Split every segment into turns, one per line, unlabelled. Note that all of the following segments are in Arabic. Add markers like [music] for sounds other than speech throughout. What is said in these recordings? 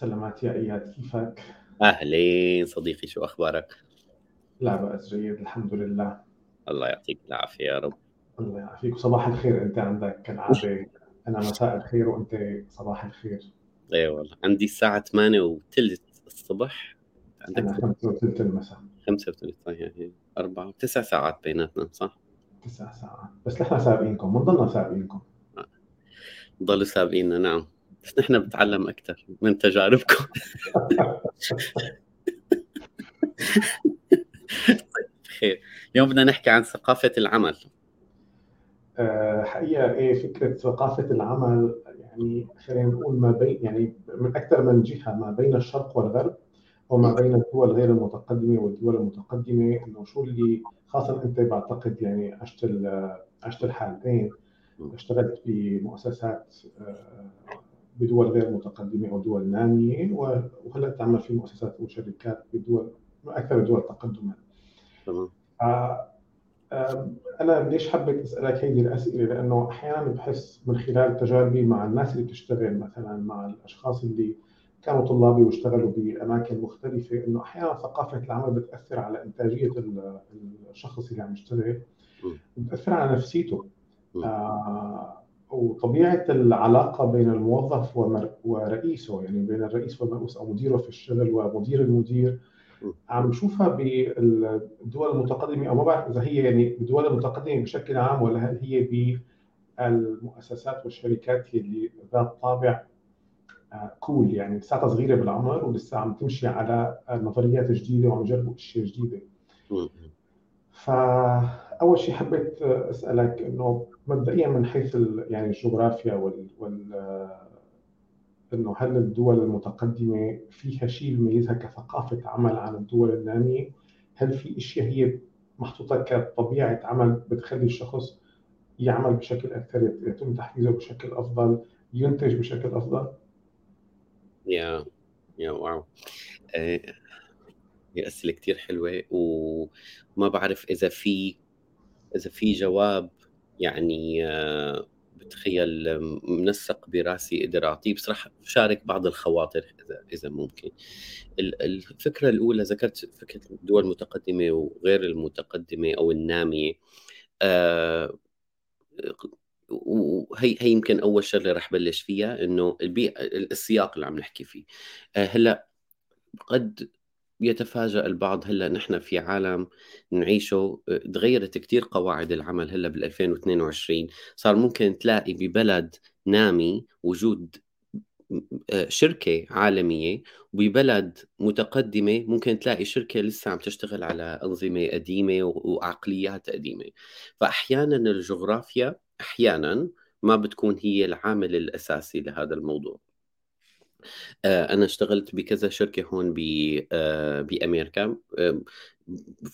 سلامات يا إياد كيفك؟
أهلين صديقي شو أخبارك؟
لا بأس جيد الحمد لله.
الله يعطيك العافية يا رب.
الله يعافيك وصباح الخير أنت عندك كالعادة. [laughs] أنا مساء الخير وأنت صباح الخير.
اي والله عندي الساعة 8 وثلث الصبح.
عندك أنا 5 وثلث المساء.
5 وثلث يعني أربعة تسع ساعات بيناتنا صح؟
تسع ساعات. بس نحن سابقينكم بنضلنا سابقينكم.
ضلوا سابقيننا نعم. بس نحن بنتعلم أكثر من تجاربكم. خير. اليوم بدنا نحكي عن ثقافة العمل.
أه حقيقه إيه فكرة ثقافة العمل يعني خلينا نقول ما بين يعني من أكثر من جهة ما بين الشرق والغرب وما بين الدول غير المتقدمة والدول المتقدمة إنه شو اللي خاصة أنت بعتقد يعني عشت عشت الحالتين اشتغلت بمؤسسات آه، بدول غير متقدمة أو دول نامية وهلا تعمل في مؤسسات وشركات بدول أكثر الدول تقدما. تمام. أنا ليش حبيت أسألك هذه الأسئلة؟ لأنه أحيانا بحس من خلال تجاربي مع الناس اللي بتشتغل مثلا مع الأشخاص اللي كانوا طلابي واشتغلوا بأماكن مختلفة إنه أحيانا ثقافة العمل بتأثر على إنتاجية الشخص اللي عم يشتغل بتأثر على نفسيته آه وطبيعة العلاقة بين الموظف ورئيسه يعني بين الرئيس والمرؤوس أو مديره في الشغل ومدير المدير عم نشوفها بالدول المتقدمة أو ما بعرف إذا هي يعني بالدول المتقدمة بشكل عام ولا هل هي بالمؤسسات والشركات اللي ذات طابع كول آه، يعني لساتها صغيرة بالعمر ولسه عم تمشي على نظريات جديدة وعم يجربوا أشياء جديدة. فاول شيء حبيت أسألك إنه مبدئيا من حيث يعني الجغرافيا وال, وال إنه هل الدول المتقدمة فيها شيء يميزها كثقافة عمل عن الدول النامية؟ هل في أشياء هي محطوطة كطبيعة عمل بتخلي الشخص يعمل بشكل أكثر يتم تحفيزه بشكل أفضل ينتج بشكل أفضل؟
يا يا واو آه، هي أسئلة كثير حلوة وما بعرف إذا في إذا في جواب يعني بتخيل منسق براسي قدر اعطيه بس رح أشارك بعض الخواطر إذا إذا ممكن. الفكرة الأولى ذكرت فكرة الدول المتقدمة وغير المتقدمة أو النامية. آه وهي هي يمكن أول شغلة رح بلش فيها إنه البيئة السياق اللي عم نحكي فيه. آه هلأ قد يتفاجأ البعض هلأ نحن في عالم نعيشه تغيرت كثير قواعد العمل هلأ بال 2022 صار ممكن تلاقي ببلد نامي وجود شركة عالمية وببلد متقدمة ممكن تلاقي شركة لسه عم تشتغل على أنظمة قديمة وعقليات قديمة. فأحيانا الجغرافيا أحيانا ما بتكون هي العامل الأساسي لهذا الموضوع. أنا اشتغلت بكذا شركة هون آه، بأمريكا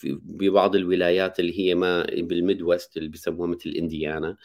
ببعض الولايات اللي هي ما بالميد ويست اللي بيسموها مثل إنديانا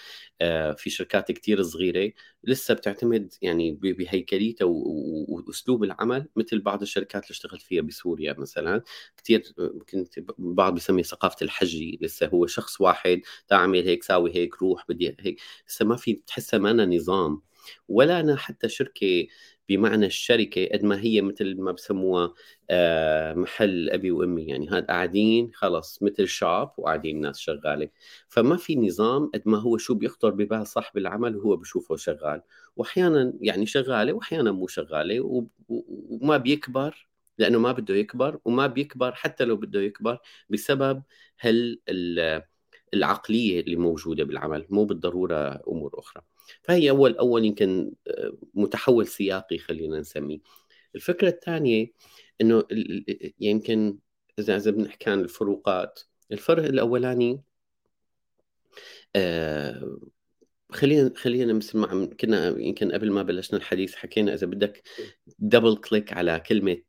آه، في شركات كتير صغيرة لسه بتعتمد يعني بهيكليتها وأسلوب العمل مثل بعض الشركات اللي اشتغلت فيها بسوريا مثلا. كثير كنت بعض بيسمي ثقافة الحجي لسه هو شخص واحد تعمل هيك ساوي هيك روح بدي هيك. لسه ما في بتحسها ما نظام. ولا أنا حتى شركة بمعنى الشركة قد ما هي مثل ما بسموها آه، محل أبي وأمي. يعني هاد قاعدين خلص مثل شوب وقاعدين الناس شغالة. فما في نظام قد ما هو شو بيخطر ببال صاحب العمل وهو بشوفه شغال. واحيانا يعني شغالة واحيانا مو شغالة وما بيكبر لأنه ما بده يكبر وما بيكبر حتى لو بده يكبر بسبب هل العقلية اللي موجودة بالعمل. مو بالضرورة أمور أخرى. فهي اول أول يمكن آه، متحول سياقي خلينا نسميه. الفكرة الثانية إنه يمكن اذا إذا بنحكي عن الفروقات الفرق الأولاني آه خلينا خلينا مثل ما كنا يمكن قبل ما بلشنا الحديث حكينا إذا بدك دبل كليك على كلمة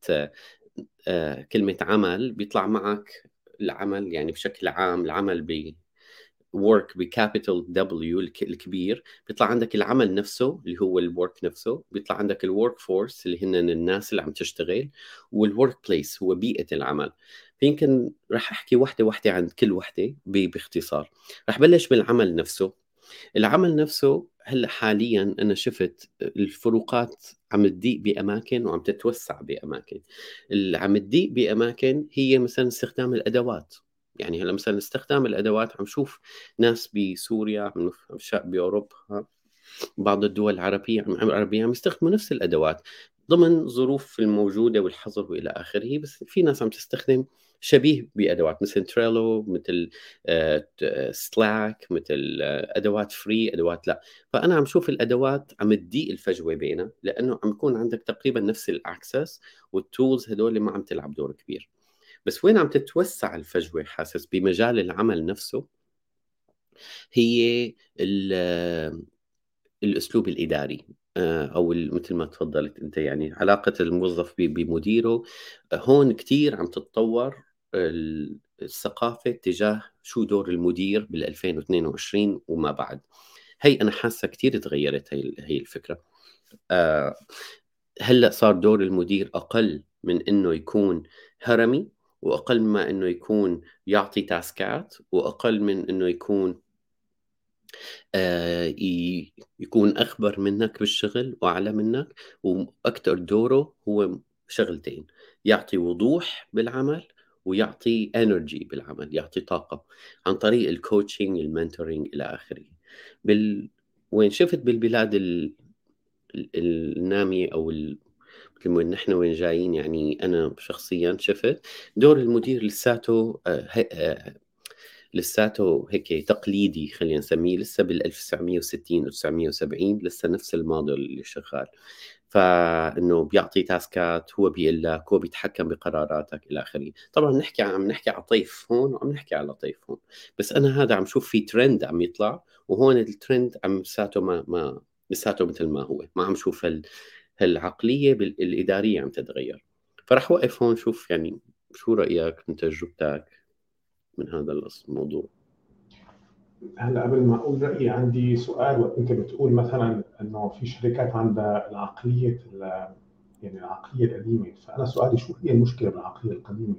آه كلمة عمل بيطلع معك العمل يعني بشكل عام العمل work ب capital W الكبير بيطلع عندك العمل نفسه اللي هو ال work نفسه بيطلع عندك ال workforce اللي هن الناس اللي عم تشتغل وال workplace هو بيئة العمل. فيمكن راح أحكي وحدة وحدة عن كل وحدة باختصار. راح بلش بالعمل نفسه. العمل نفسه هلأ حاليا أنا شفت الفروقات عم تضيق بأماكن وعم تتوسع بأماكن. اللي عم تضيق بأماكن هي مثلا استخدام الأدوات. يعني هلأ مثلا استخدام الأدوات عم شوف ناس بسوريا بأوروبا بعض الدول العربية العربية عم يستخدموا نفس الأدوات ضمن ظروف الموجودة والحظر وإلى آخره بس في ناس عم تستخدم شبيه بأدوات مثل تريلو مثل سلاك آه، مثل آه، أدوات free أدوات لأ. فأنا عم شوف الأدوات عم تضيق الفجوة بينها لأنه عم يكون عندك تقريبا نفس الاكسس والتولز هدول ما عم تلعب دور كبير. بس وين عم تتوسع الفجوة حاسس بمجال العمل نفسه؟ هي الأسلوب الإداري آه، أو مثل ما تفضلت أنت يعني علاقة الموظف بمديره. هون كثير عم تتطور الثقافة تجاه شو دور المدير بال 2022 وما بعد. هي أنا حاسة كثير تغيرت هي هي الفكرة. آه، هلأ صار دور المدير أقل من إنه يكون هرمي وأقل ما إنه يكون يعطي تاسكات وأقل من إنه يكون آه يكون أخبر منك بالشغل وأعلى منك وأكثر دوره هو شغلتين يعطي وضوح بالعمل ويعطي انرجي بالعمل يعطي طاقة عن طريق ال coaching ال mentoring إلى آخره. بال وين شفت بالبلاد ال... الناميه أو مثل ما نحن وين جايين. يعني أنا شخصيا شفت دور المدير لساته آه، آه، لساته هيك تقليدي خلينا نسميه لسه بال 1960 و 970 لسه نفس الموديل اللي شغال. فإنه بيعطي task ات هو بيقول لك هو بيتحكم بقراراتك إلى آخره. طبعا نحكي عم نحكي على طيف هون وعم نحكي على طيف هون. بس أنا هذا عم شوف في ترند عم يطلع وهون الترند عم لساته ما ما لساته مثل ما هو. ما عم شوف هالعقليه الإدارية عم تتغير. فرح وقف هون شوف يعني شو رأيك؟ من تجربتك من هذا الموضوع؟
هلا قبل ما أقول رأيي عندي سؤال. وقت انت بتقول مثلا إنه في شركات عندها العقلية يعني العقلية القديمة. فأنا سؤالي شو هي المشكلة بالعقلية القديمة؟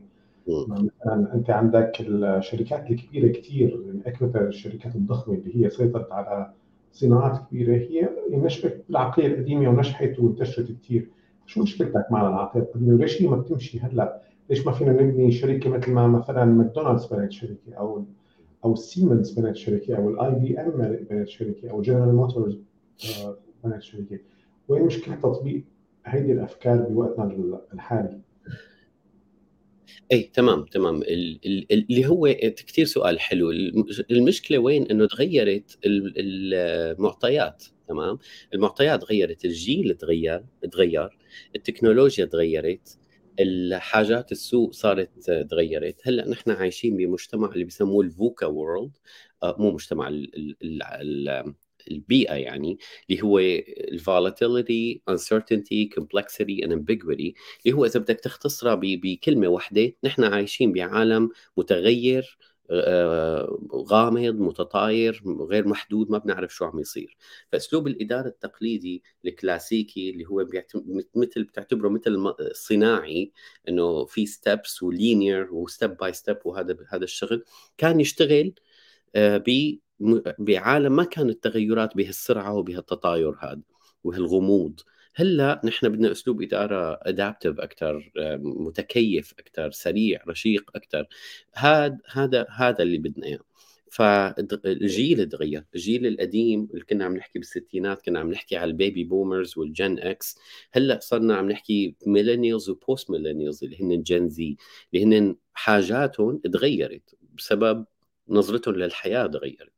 مثلا أنت عندك الشركات الكبيرة كثير من أكبر الشركات الضخمة اللي هي سيطرت على صناعات كبيرة. هي نشأت بالعقليه القديمة ونجحت وانتشرت كثير شو مشكلتك مع العقليه القديمة؟ وليش هي ما بتمشي هلأ؟ ليش ما فينا نبني شركة مثل ما مثلا ماكدونالدز بنت شركة أو أو سيمنز بنت شركة أو الاي بي ام بنت شركة أو جنرال موتورز بنت شركة؟ وين مشكلة تطبيق هيدي الأفكار بوقتنا الحالي؟
أي تمام تمام. اللي هو كثير سؤال حلو. المشكلة وين؟ إنه تغيرت المعطيات تمام؟ المعطيات تغيرت الجيل تغير تغير التكنولوجيا تغيرت الحاجات السوق صارت تغيرت. هلأ نحن عايشين بمجتمع اللي بيسموه الفوكا وورلد آه، مو مجتمع البيئة يعني اللي هو ال volatility uncertainty complexity and ambiguity اللي هو إذا بدك تختصرها بكلمة واحدة نحن عايشين بعالم متغير آه، غامض متطاير غير محدود ما بنعرف شو عم يصير. فأسلوب الإدارة التقليدي الكلاسيكي اللي هو مثل بتعتبره مثل صناعي إنه في steps و linear و step by step وهذا هذا الشغل كان يشتغل آه، بعالم ما كانت التغيرات بهالسرعة وبهالتطاير هذا وهالغموض. هلأ نحن بدنا أسلوب إدارة adaptive أكثر متكيف أكثر سريع رشيق أكثر هذا هذا هذا اللي بدنا إياه. فالجيل تغير الجيل القديم اللي كنا عم نحكي بالستينات كنا عم نحكي على ال baby boomers وال Gen X. هلأ صرنا عم نحكي millennials و post millennials اللي هن Gen Z اللي هن حاجاتهم تغيرت بسبب نظرتهم للحياة تغيرت.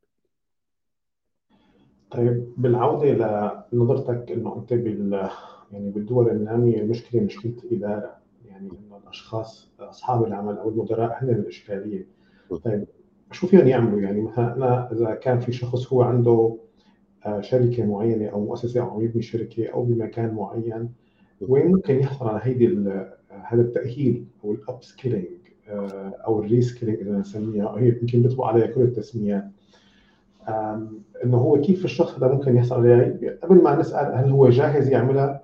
طيب بالعودة لنظرتك إنه أنت بال يعني بالدول النامية المشكلة مشكلة إدارة يعني إنه الأشخاص أصحاب العمل أو المدراء هن الإشكالية. طيب شو فيهم يعملوا؟ يعني مثلا أنا إذا كان في شخص هو عنده آه، شركة معينة أو مؤسسة أو يبني شركة أو بمكان معين وين ممكن يحصل على هيدي هذا التأهيل أو ال upskilling آه، أو ال reskilling إذا نسميها هي يمكن بيطبق عليها كل التسميات. إنه هو كيف الشخص هذا ممكن يحصل عليها قبل ما نسأل هل هو جاهز يعملها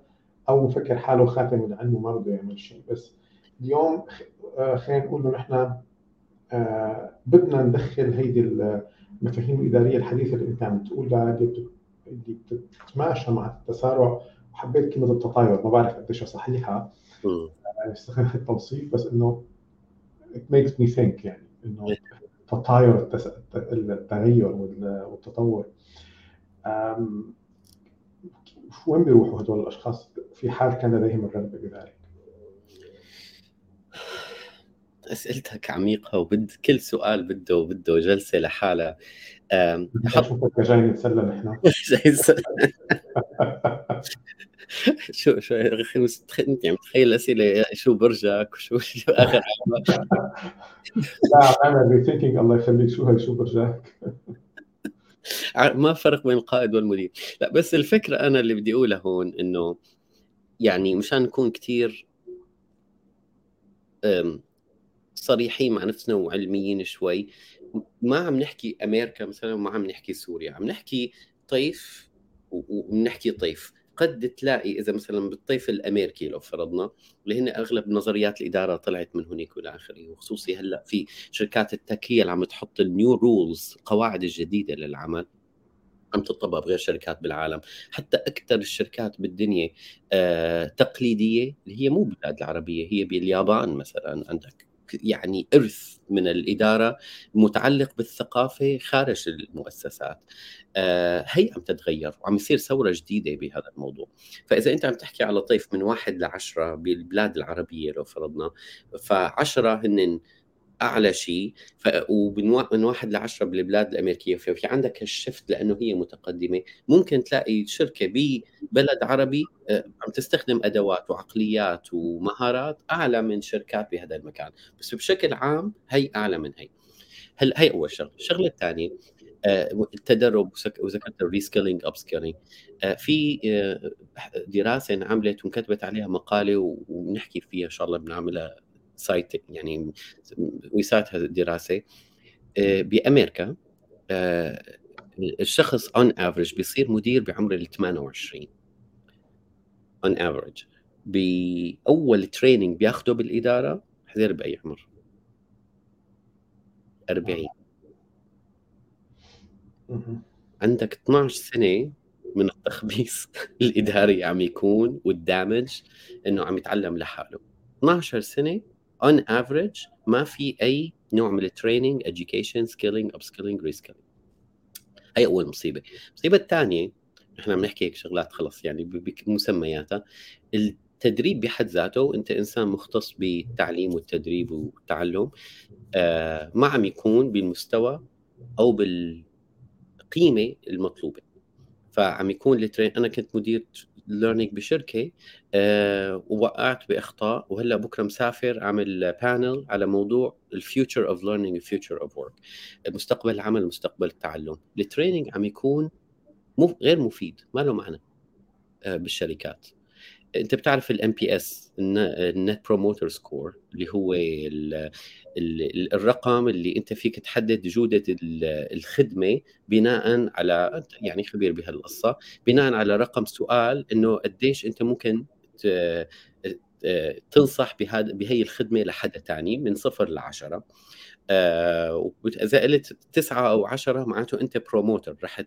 أو مفكر حاله خاتم من علمه ما بده يعمل شيء. بس اليوم آه، خلينا نقول إنه نحن آه، بدنا ندخل هيدي المفاهيم الإدارية الحديثة اللي انت عم تقولها اللي بتتماشى مع التسارع. وحبيت كلمة التطاير ما بعرف قديش صحيحة. استخدمت [laughs] التوصيف بس إنه it makes me think يعني. إنه [laughs] إيه. تطاير التغير والتطور وين بيروحوا هدول الأشخاص في حال كان لديهم الرغبه بذلك؟
أسئلتك عميقة وبد كل سؤال بده بده جلسة لحالها
حط جاي نتسلى نحن
شو شو أخي انت عم تخيل الأسئلة شو برجك وشو [laughs] آخر [laughs]
لا أنا ريثينكينج الله يخليك شو هي شو برجك [laughs]
ما فرق بين القائد والمدير. لا بس الفكرة أنا اللي بدي أقولها هون إنه يعني مشان نكون كثير صريحين مع نفسنا وعلميين شوي ما عم نحكي أمريكا مثلا وما عم نحكي سوريا عم نحكي طيف وبنحكي طيف. قد تلاقي إذا مثلا بالطيف الأمريكي لو فرضنا اللي هن أغلب نظريات الإدارة طلعت من هناك والى آخره وخصوصي هلأ في شركات ال tech هي اللي عم تحط ال new rules القواعد الجديدة للعمل عم تطبق بغير شركات بالعالم. حتى أكثر الشركات بالدنيا آه تقليدية اللي هي مو بالبلاد العربية هي باليابان مثلا عندك. يعني إرث من الإدارة متعلق بالثقافة خارج المؤسسات. آه هي عم تتغير وعم يصير ثورة جديدة بهذا الموضوع. فإذا أنت عم تحكي على طيف من واحد لعشرة بالبلاد العربية لو فرضنا فعشرة هن أعلى شيء. ومن واحد لعشرة بالبلاد الأمريكية. ففي عندك الشفت لأنه هي متقدمة. ممكن تلاقي شركة ببلد عربي آه، عم تستخدم أدوات وعقليات ومهارات أعلى من شركات بهذا المكان. بس بشكل عام هي أعلى من هي. هل هي أول شغلة. الشغلة الثانية آه، التدرب وذكرت ال reskilling upskilling في آه، دراسة انعملت وانكتبت عليها مقالة ونحكي فيها إن شاء الله بنعملها cite يعني و cite هذه الدراسه آه، بأمريكا آه، الشخص on average بيصير مدير بعمر ال 28 on average بأول training بياخده بالإدارة حزر بأي عمر. 40 عندك 12 سنة من التخبيص [laughs] الإداري عم يكون وال damage إنه عم يتعلم لحاله. 12 سنة on average ما في أي نوع من ال training education skilling upskilling reskilling هي أول مصيبة. المصيبه الثانية إحنا عم نحكي هيك شغلات خلص يعني بمسمياتها التدريب بحد ذاته أنت إنسان مختص بالتعليم والتدريب والتعلم آه ما عم يكون بالمستوى أو بالقيمة المطلوبة. فعم يكون ال train أنا كنت مدير learning بشركة أه ووقعت بإخطاء وهلأ بكرة مسافر أعمل panel على موضوع ال future of learning ال future of work مستقبل العمل مستقبل التعلم. ال training عم يكون غير مفيد ما له معنى أه بالشركات. أنت بتعرف ال NPS ال net promoter score اللي هو الرقم اللي أنت فيك تحدد جودة الخدمة بناء على يعني خبير بهالقصة بناء على رقم سؤال إنه قديش أنت ممكن تنصح بهذا بهي الخدمة لحدا ثاني من صفر لعشرة. آه اذا قلت تسعة أو عشرة معناته أنت promoter رح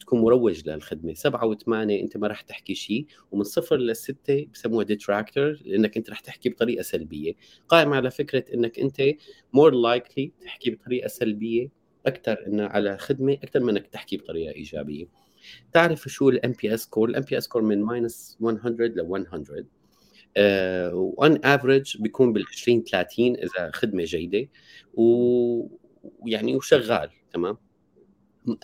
تكون مروج للخدمه سبعة وثمانية أنت ما رح تحكي شيء ومن صفر لسته بسموها detractor لأنك أنت رح تحكي بطريقة سلبية. قائم على فكرة إنك أنت more likely تحكي بطريقة سلبية أكثر انه على خدمة أكثر من إنك تحكي بطريقة إيجابية. تعرف شو ال NPS score ال NPS score من minus 100 ل 100 و on average بيكون بال 20 30 إذا خدمة جيدة ويعني وشغال تمام؟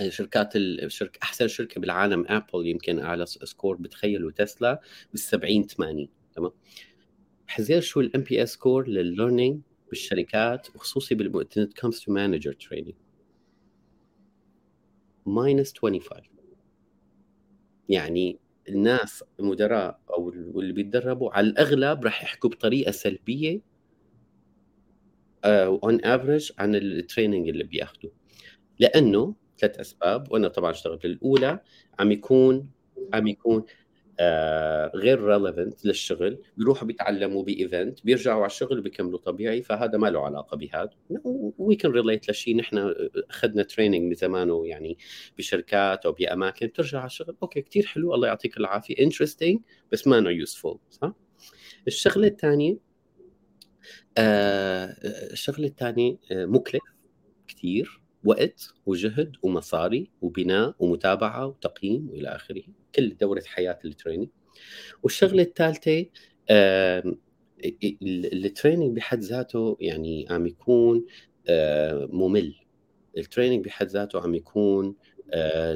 شركات الشركة أحسن شركة بالعالم ابل يمكن اعلى score بتخيلوا تسلا بال 70 80 تمام؟ حزر شو ال NPS score لل learning بالشركات وخصوصي when it comes to manager training minus 25 يعني الناس المدراء أو اللي بيتدربوا على الأغلب راح يحكوا بطريقة سلبية on uh, average عن ال training اللي بياخذوا لأنه ثلاث أسباب وأنا طبعا اشتغلت الاولى عم يكون عم يكون آه غير relevant للشغل بيروحوا بيتعلموا ب event بيرجعوا على الشغل بيكملوا طبيعي فهذا ما له علاقة بهذا. we can relate لشيء نحن أخذنا training من زمانه يعني بشركات أو بأماكن بترجع على الشغل okay كثير حلو الله يعطيك العافية interesting بس ما انه useful صح؟ الشغلة الثانية آه الشغلة الثانية آه مكلف كثير وقت وجهد ومصاري وبناء ومتابعة وتقييم وإلى آخره. كل دورة حياة ال training. والشغلة الثالثة ال training بحد ذاته يعني عم يكون ممل. ال training بحد ذاته عم يكون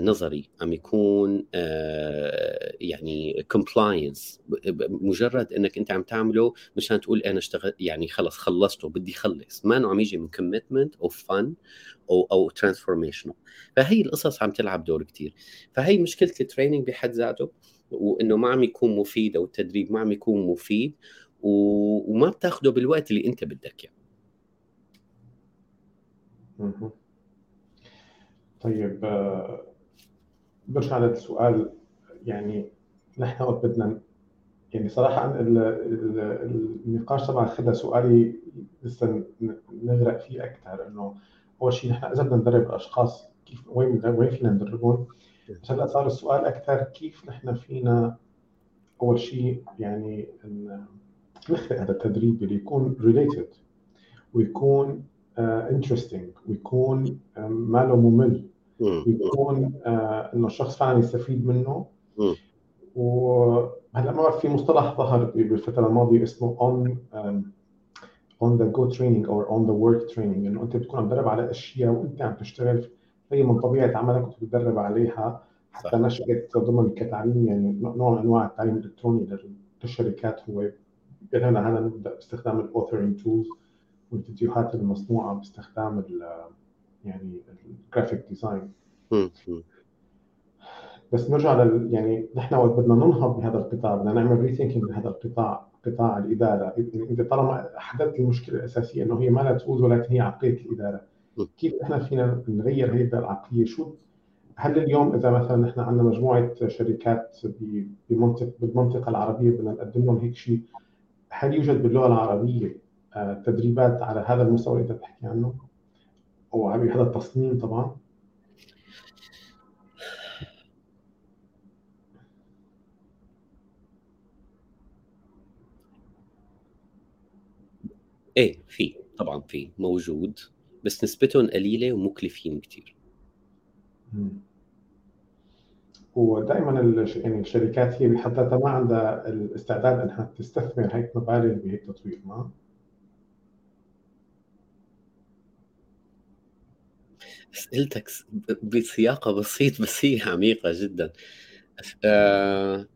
نظري عم يكون آه، يعني compliance مجرد إنك أنت عم تعمله مشان تقول أنا اشتغل يعني خلص خلصته بدي خلص. ما عم يجي من commitment أو fun أو أو transformational فهي القصص عم تلعب دور كثير فهي مشكلة ال training بحد ذاته وإنه ما عم يكون مفيد أو التدريب ما عم يكون مفيد وما بتاخده بالوقت اللي أنت بدك إياه.
يعني. طيب آه، برجع للسؤال يعني نحن وقت بدنا يعني صراحة النقاش طبعا خذ سؤالي لسه نغرق فيه أكثر إنه أول شيء نحن إذا بدنا ندرب الأشخاص كيف وين وين فينا ندربهم؟ بس هلأ صار السؤال أكثر كيف نحن فينا أول شيء يعني نخلق هذا التدريب اللي يكون related ويكون interesting uh, ويكون um, ما له ممل. ويكون آه إنه الشخص فعلا يستفيد منه. وهلأ ما بعرف في مصطلح ظهر بالفترة الماضية اسمه on on the job training أو اون ذا ورك تريننج إنه أنت بتكون عم تدرب على أشياء وأنت عم تشتغل هي من طبيعة عملك وتتدرب عليها حتى نشأت ضمن كتعليم يعني نوع من أنواع التعليم الإلكتروني للشركات هو بينا هذا نبدأ باستخدام ال authoring tools والفيديوهات المصنوعة باستخدام يعني ال graphic design بس نرجع لل يعني نحن وقت بدنا ننهض بهذا القطاع بدنا نعمل rethinking بهذا القطاع قطاع الإدارة. يعني انت طالما حددت المشكلة الأساسية إنه هي ما لها نفوذ ولكن هي عقليه الإدارة. كيف إحنا فينا نغير هذه العقلية؟ شو هل اليوم إذا مثلا نحن عندنا مجموعة شركات بمنطقه بالمنطقة العربية بدنا نقدم لهم هيك شيء هل يوجد باللغة العربية آه، تدريبات على هذا المستوى اللي أنت بتحكي عنه؟ أو هذا التصميم طبعا.
إيه في طبعا في موجود بس نسبتهم قليلة ومكلفين كثير
ودائما يعني الشركات هي بحد ذاتها ما عندها الاستعداد إنها تستثمر هيك مبالغ بهيك تطوير ما؟
أسئلتك بسياقة بسيط بس هي عميقة جدا. آه...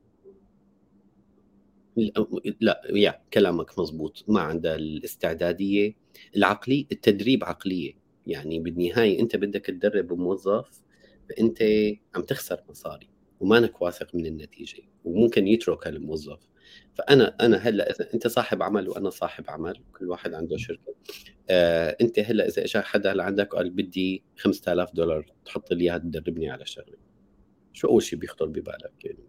لا يا كلامك مزبوط ما عندها الاستعدادية العقلية التدريب عقلية. يعني بالنهاية أنت بدك تدرب موظف فأنت عم تخسر مصاري ومانك واثق من النتيجة وممكن يترك الموظف فأنا أنا هلأ إذا أنت صاحب عمل وأنا صاحب عمل كل واحد عنده شركة. آه أنت هلأ إذا اجى حدا لعندك وقال بدي 5000 دولار تحط لي إياها تدربني على شغله شو أول شيء بيخطر ببالك يعني؟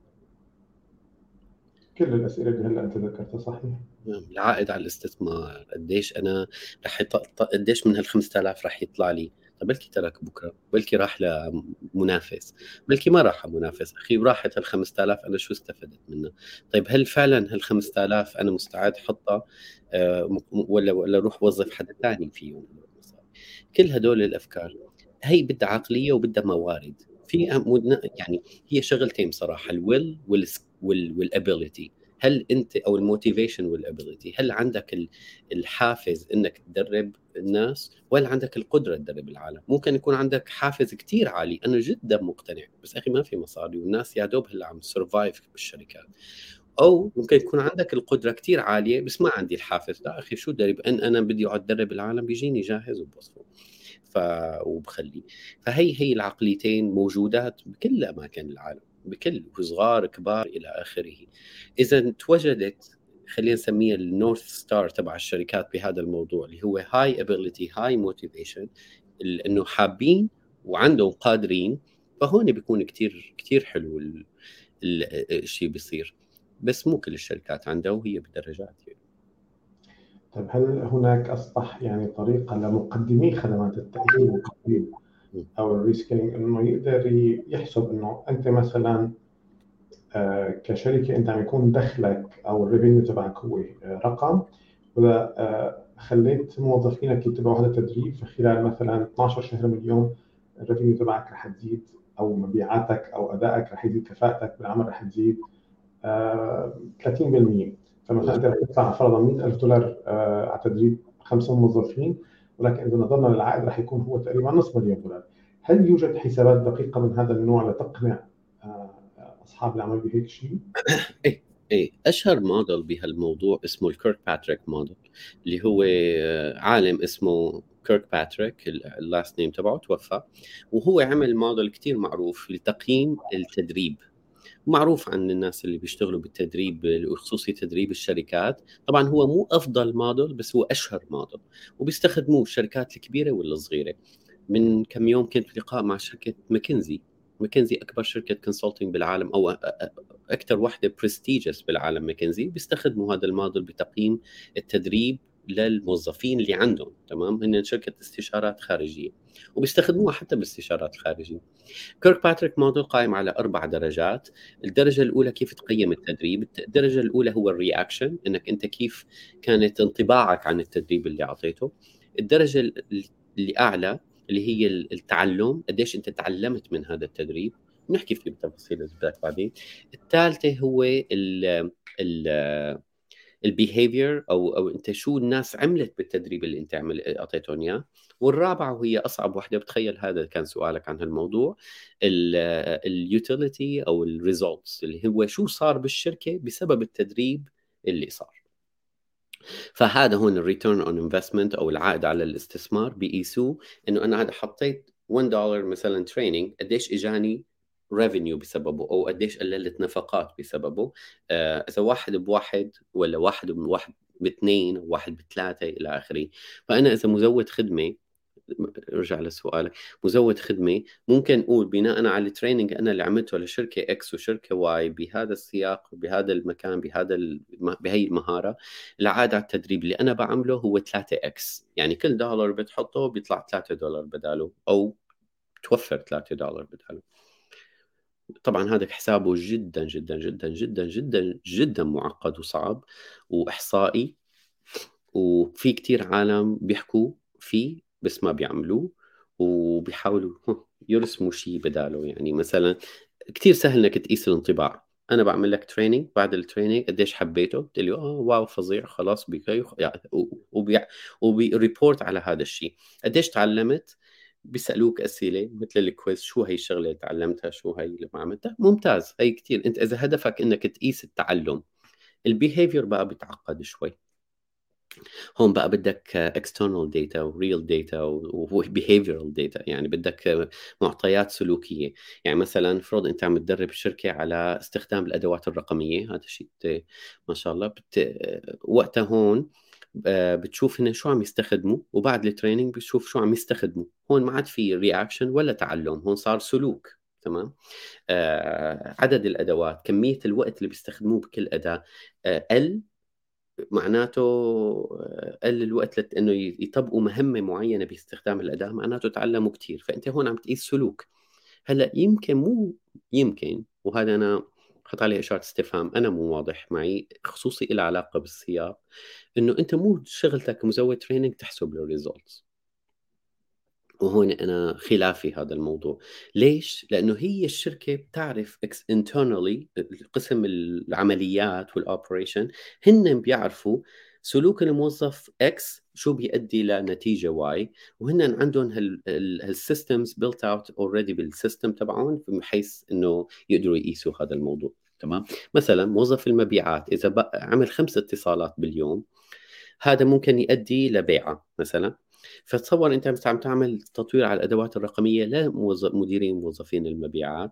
كل الأسئلة اللي هلأ أنت ذكرتها صحيح
نعم، العائد على الاستثمار قديش أنا رح. قديش من هال 5000 رح يطلع لي؟ بلكي ترك بكرة. بلكي راح لمنافس. بلكي ما راح منافس. أخي وراحت ال 5000 أنا شو استفدت منها طيب هل فعلا هال 5000 أنا مستعد احطها آه، ولا ولا أروح وظف حدا ثاني فيهم كل هدول الأفكار هي بدها عقلية وبدها موارد. في يعني هي شغلتين بصراحه ال will وال ability هل أنت أو ال motivation وال ability هل عندك الحافز إنك تدرب الناس ولا عندك القدرة تدرب العالم؟ ممكن يكون عندك حافز كتير عالي. أنا جدا مقتنع. بس أخي ما في مصاري والناس يا دوب هلأ عم survive بالشركات. أو ممكن يكون عندك القدرة كتير عالية بس ما عندي الحافز. لا أخي شو درب أن أنا بدي اقعد أدرب العالم بيجيني جاهز وبوظفه. ف وبخلي فهي هي العقليتين موجودات بكل أماكن العالم. بكل صغار كبار إلى آخره. إذا توجدت خلينا نسميها ال North Star تبع الشركات بهذا الموضوع اللي هو هاي ability هاي motivation إنه حابين وعندهم قادرين فهون بيكون كثير كثير حلو الشيء بيصير. بس مو كل الشركات عندها وهي بدرجات يعني.
طيب هل هناك أصبح يعني طريقة لمقدمي خدمات التأهيل والتقديم؟ أو ال reskilling إنه يقدر يحسب إنه أنت مثلا آه، كشركة أنت عم يكون دخلك أو ال revenue تبعك هو آه، رقم. وإذا آه، خليت موظفينك يتبعوا هذا التدريب في خلال مثلا 12 شهر من اليوم ال revenue تبعك رح تزيد أو مبيعاتك أو أدائك رح يزيد كفاءتك بالعمل رح تزيد 30% فمثلا أنت رح تدفع فرضا 100000 دولار على تدريب خمسة موظفين. ولكن إذا نظرنا للعائد رح يكون هو تقريبا نصف مليون دولار هل يوجد حسابات دقيقة من هذا النوع لتقنع أصحاب العمل بهيك شيء؟ [coughs]
إيه إيه. أشهر موديل بهالموضوع اسمه ال Kirkpatrick model اللي هو آه، عالم اسمه Kirkpatrick ال last name تبعه توفى. وهو عمل موديل كثير معروف لتقييم التدريب. معروف عن الناس اللي بيشتغلوا بالتدريب وخصوصي تدريب الشركات. طبعا هو مو أفضل موديل بس هو أشهر موديل وبيستخدموه الشركات الكبيرة ولا الصغيرة. من كم يوم كنت في لقاء مع شركة McKinsey. McKinsey أكبر شركة consulting بالعالم أو أكثر واحدة prestigious بالعالم ماكنزي. بيستخدموا هذا الموديل بتقييم التدريب للموظفين اللي عندهم تمام؟ هن شركة استشارات خارجية وبيستخدموها حتى بالاستشارات الخارجيه Kirkpatrick model قائم على أربع درجات. الدرجة الأولى كيف تقيم التدريب؟ الدرجة الأولى هو ال reaction إنك أنت كيف كانت انطباعك عن التدريب اللي أعطيته. الدرجة اللي أعلى اللي هي التعلم قديش أنت تعلمت من هذا التدريب. نحكي فيه بالتفاصيل اذا بدك بعدين. الثالثة هو ال ال ال behavior أو أو أنت شو الناس عملت بالتدريب اللي أنت عمل أعطيتهم إياه. والرابعة وهي أصعب وحده بتخيل هذا كان سؤالك عن هالموضوع ال utility أو ال results اللي هو شو صار بالشركة بسبب التدريب اللي صار. فهذا هون ال return on investment أو العائد على الاستثمار بيقيسوه إنه أنا هذا حطيت 1 دولار مثلا training قديش إجاني revenue بسببه أو قديش قللت نفقات بسببه. آه إذا واحد بواحد ولا واحد بواحد باثنين واحد بثلاثه إلى آخره. فأنا إذا مزود خدمة ارجع لسؤالك. مزود خدمة ممكن أقول بناء على ال training أنا اللي عملته لشركة X وشركة Y بهذا السياق بهذا المكان بهذا بهي المهارة العائد على التدريب اللي أنا بعمله هو 3 X يعني كل دولار بتحطه بيطلع 3 دولار بداله أو توفر 3 دولار بداله. طبعا هذا حسابه جدا جدا جدا جدا جدا جدا معقد وصعب وإحصائي. وفي كتير عالم بيحكوا فيه بس ما بيعملوه وبيحاولوا يرسموا شيء بداله. يعني مثلا كثير سهل إنك تقيس الانطباع. أنا بعمل لك training بعد ال training قديش حبيته؟ قلت له آه wow فظيع خلاص بكيف. يعني وبي وبي report على هذا الشيء. قديش تعلمت؟ بيسألوك أسئلة مثل ال quiz شو هي الشغلة اللي تعلمتها؟ شو هي اللي ما عملتها؟ ممتاز هي كثير أنت إذا هدفك إنك تقيس التعلم ال behavior بقى بيتعقد شوي. هون بقى بدك external data و real data و behavioral data يعني بدك معطيات سلوكية. يعني مثلا فرض أنت عم تدرب شركة على استخدام الأدوات الرقمية هذا الشيء ما شاء الله بت... وقتها هون بتشوف هن شو عم يستخدموا وبعد ال training بتشوف شو عم يستخدموا. هون ما عاد في reaction ولا تعلم هون صار سلوك تمام؟ آه عدد الأدوات كمية الوقت اللي بيستخدموه بكل أداة. آه قل معناته آه، قل الوقت لأنه يطبقوا مهمة معينة باستخدام الأداة معناته تعلموا كثير فأنت هون عم تقيس سلوك. هلأ يمكن مو يمكن وهذا أنا حط عليه إشارة استفهام. أنا مو واضح معي خصوصي له علاقة بالسياق إنه أنت مو شغلتك مزود training تحسب ال results وهون أنا خلافي هذا الموضوع. ليش؟ لأنه هي الشركة بتعرف internally قسم العمليات وال operation هن بيعرفوا سلوك الموظف X شو بيؤدي لنتيجه Y وهن عندهم هال systems built out already بال system تبعهم بحيث إنه يقدروا يقيسوا هذا الموضوع. تمام؟ مثلا موظف المبيعات إذا عمل خمس اتصالات باليوم هذا ممكن يؤدي لبيعه مثلا. فتصور أنت عم تعمل تطوير على الأدوات الرقمية لمديرين موظفين المبيعات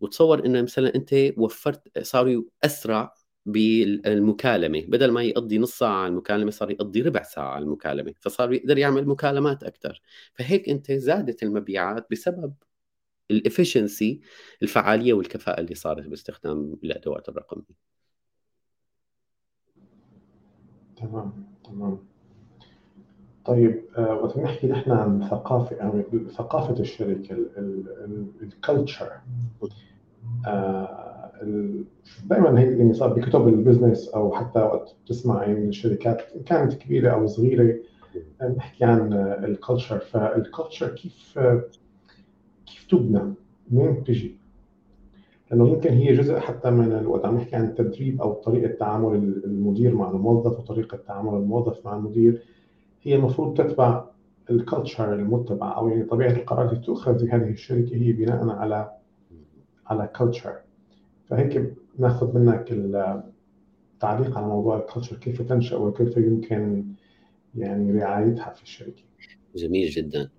وتصور إنه مثلا أنت وفرت صاروا أسرع بالمكالمة. بدل ما يقضي نص ساعة على المكالمة صار يقضي ربع ساعة على المكالمة. فصار يقدر يعمل مكالمات أكثر فهيك أنت زادت المبيعات بسبب الافشنسي الفعالية والكفاءة اللي صارت باستخدام الأدوات الرقمية.
تمام تمام. طيب آه، وقت نحكي نحن عن ثقافة يعني ثقافة الشركة ال culture دائما هي يعني صار بكتب ال business أو حتى وقت بتسمع من الشركات كانت كبيرة أو صغيرة. نحكي عن ال culture فال culture كيف كيف تبنى؟ منين بتجي؟ لأنه يمكن هي جزء حتى من وقت عم نحكي عن التدريب أو طريقة تعامل المدير مع الموظف وطريقه تعامل الموظف مع المدير هي المفروض تتبع ال culture المتبع أو يعني طبيعة القرارات اللي تؤخذ في هذه الشركة هي بناء على على culture فهيك ناخذ منك التعليق على موضوع ال culture كيف تنشأ وكيف يمكن يعني رعايتها في الشركة
جميل جدا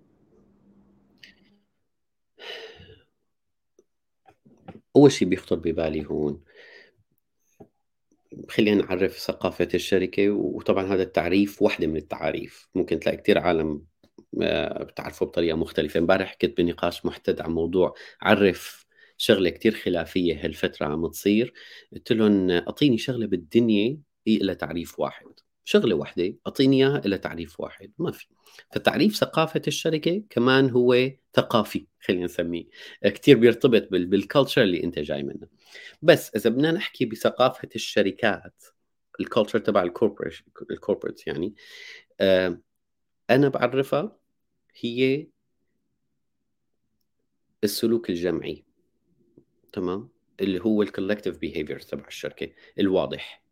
أول شيء بيخطر ببالي هون. خلينا نعرف ثقافة الشركة وطبعا هذا التعريف واحدة من التعاريف. ممكن تلاقي كثير عالم آه، بتعرفه بطريقة مختلفة. امبارح كنت بنقاش محتد عن موضوع عرف شغلة كثير خلافية هالفترة عم تصير. قلت لهم أعطيني شغلة بالدنيا هي لها تعريف واحد. شغلة واحدة أعطيني إياها لها تعريف واحد ما في. فتعريف ثقافة الشركة كمان هو ثقافي خلينا نسميه. كثير بيرتبط بال culture اللي أنت جاي منه. بس إذا بدنا نحكي بثقافة الشركات ال culture تبع ال corporate يعني أنا بعرفها هي السلوك الجمعي تمام؟ اللي هو ال collective behavior تبع الشركة الواضح.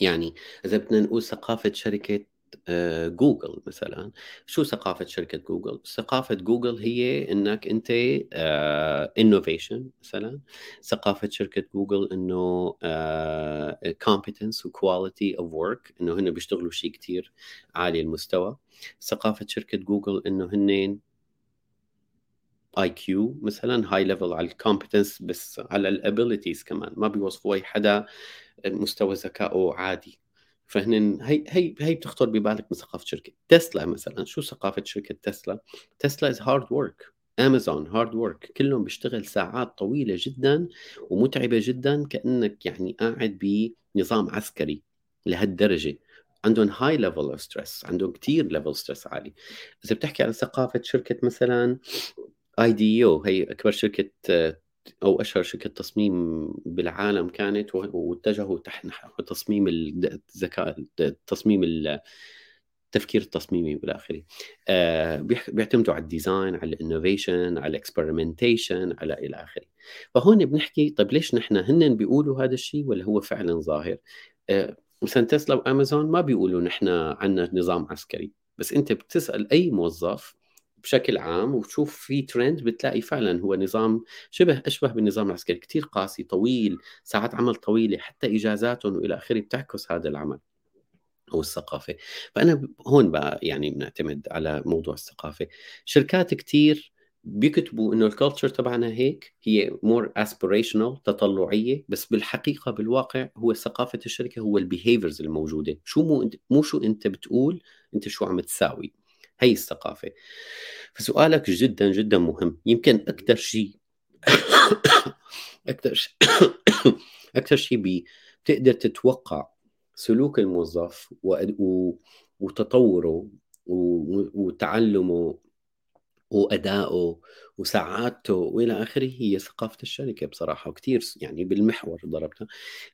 يعني إذا بدنا نقول ثقافة شركة جوجل آه، مثلا شو ثقافة شركة جوجل؟ ثقافة جوجل هي إنك أنت innovation آه، مثلا. ثقافة شركة جوجل إنه competence و quality of work إنه هن بيشتغلوا شيء كتير عالي المستوى. ثقافة شركة جوجل إنه هن IQ مثلا high level على ال competence بس على ال abilities كمان. ما بيوظفوا أي حدا مستوى ذكائه عادي. فهن هي هي هي بتخطر ببالك من ثقافة شركة تسلا مثلا. شو ثقافة شركة تسلا؟ تسلا is hard work امازون hard work كلهم بيشتغل ساعات طويلة جدا ومتعبة جدا كأنك يعني قاعد بنظام عسكري لهالدرجة. عندهم high level of stress عندهم كثير level stress عالي. إذا بتحكي عن ثقافة شركة مثلا IDEO هي أكبر شركة أو أشهر شركة تصميم بالعالم كانت واتجهوا نحو تصميم الذكاء التصميم التفكير التصميمي والى آخره. آه بيعتمدوا على ال design على ال innovation على ال experimentation على إلى آخره. فهون بنحكي طيب ليش نحن هن بيقولوا هذا الشيء ولا هو فعلا ظاهر؟ آه مثلا تسلا وأمازون ما بيقولوا نحن عندنا نظام عسكري. بس أنت بتسأل أي موظف بشكل عام وتشوف في ترند بتلاقي فعلا هو نظام شبه أشبه بالنظام العسكري. كثير قاسي طويل ساعات عمل طويلة حتى إجازاتهم وإلى آخره بتعكس هذا العمل أو الثقافة. فأنا هون بقى يعني بنعتمد على موضوع الثقافة. شركات كثير بيكتبوا إنه ال culture تبعنا هيك هي more aspirational تطلعية بس بالحقيقة بالواقع هو ثقافة الشركة هو ال behaviors الموجودة. شو مو مو شو أنت بتقول أنت شو عم تساوي. هي الثقافة. فسؤالك جدا جدا مهم. يمكن أكثر شيء [coughs] أكثر شيء [coughs] أكثر شيء بتقدر تتوقع سلوك الموظف وتطوره وتعلمه وأدائه وسعادته وإلى آخره هي ثقافة الشركة بصراحة. وكثير يعني بالمحور ضربتها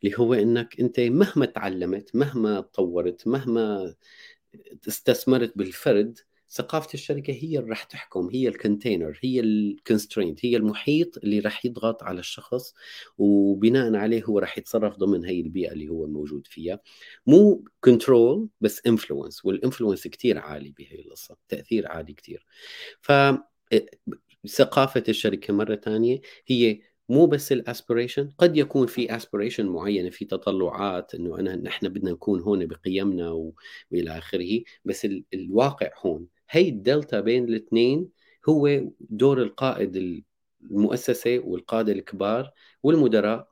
اللي هو إنك أنت مهما تعلمت مهما تطورت مهما استثمرت بالفرد ثقافة الشركة هي اللي راح تحكم هي ال container هي ال constraint هي المحيط اللي راح يضغط على الشخص وبناء عليه هو راح يتصرف ضمن هي البيئة اللي هو موجود فيها. مو control بس influence وال influence كثير عالي بهي القصة تأثير عالي كثير ف ثقافة الشركة مرة ثانية هي مو بس ال aspiration قد يكون في aspiration معينة في تطلعات إنه أنا نحن بدنا نكون هون بقيمنا وإلى آخره بس الواقع هون هي الدلتا بين الاثنين هو دور القائد المؤسسة والقادة الكبار والمدراء.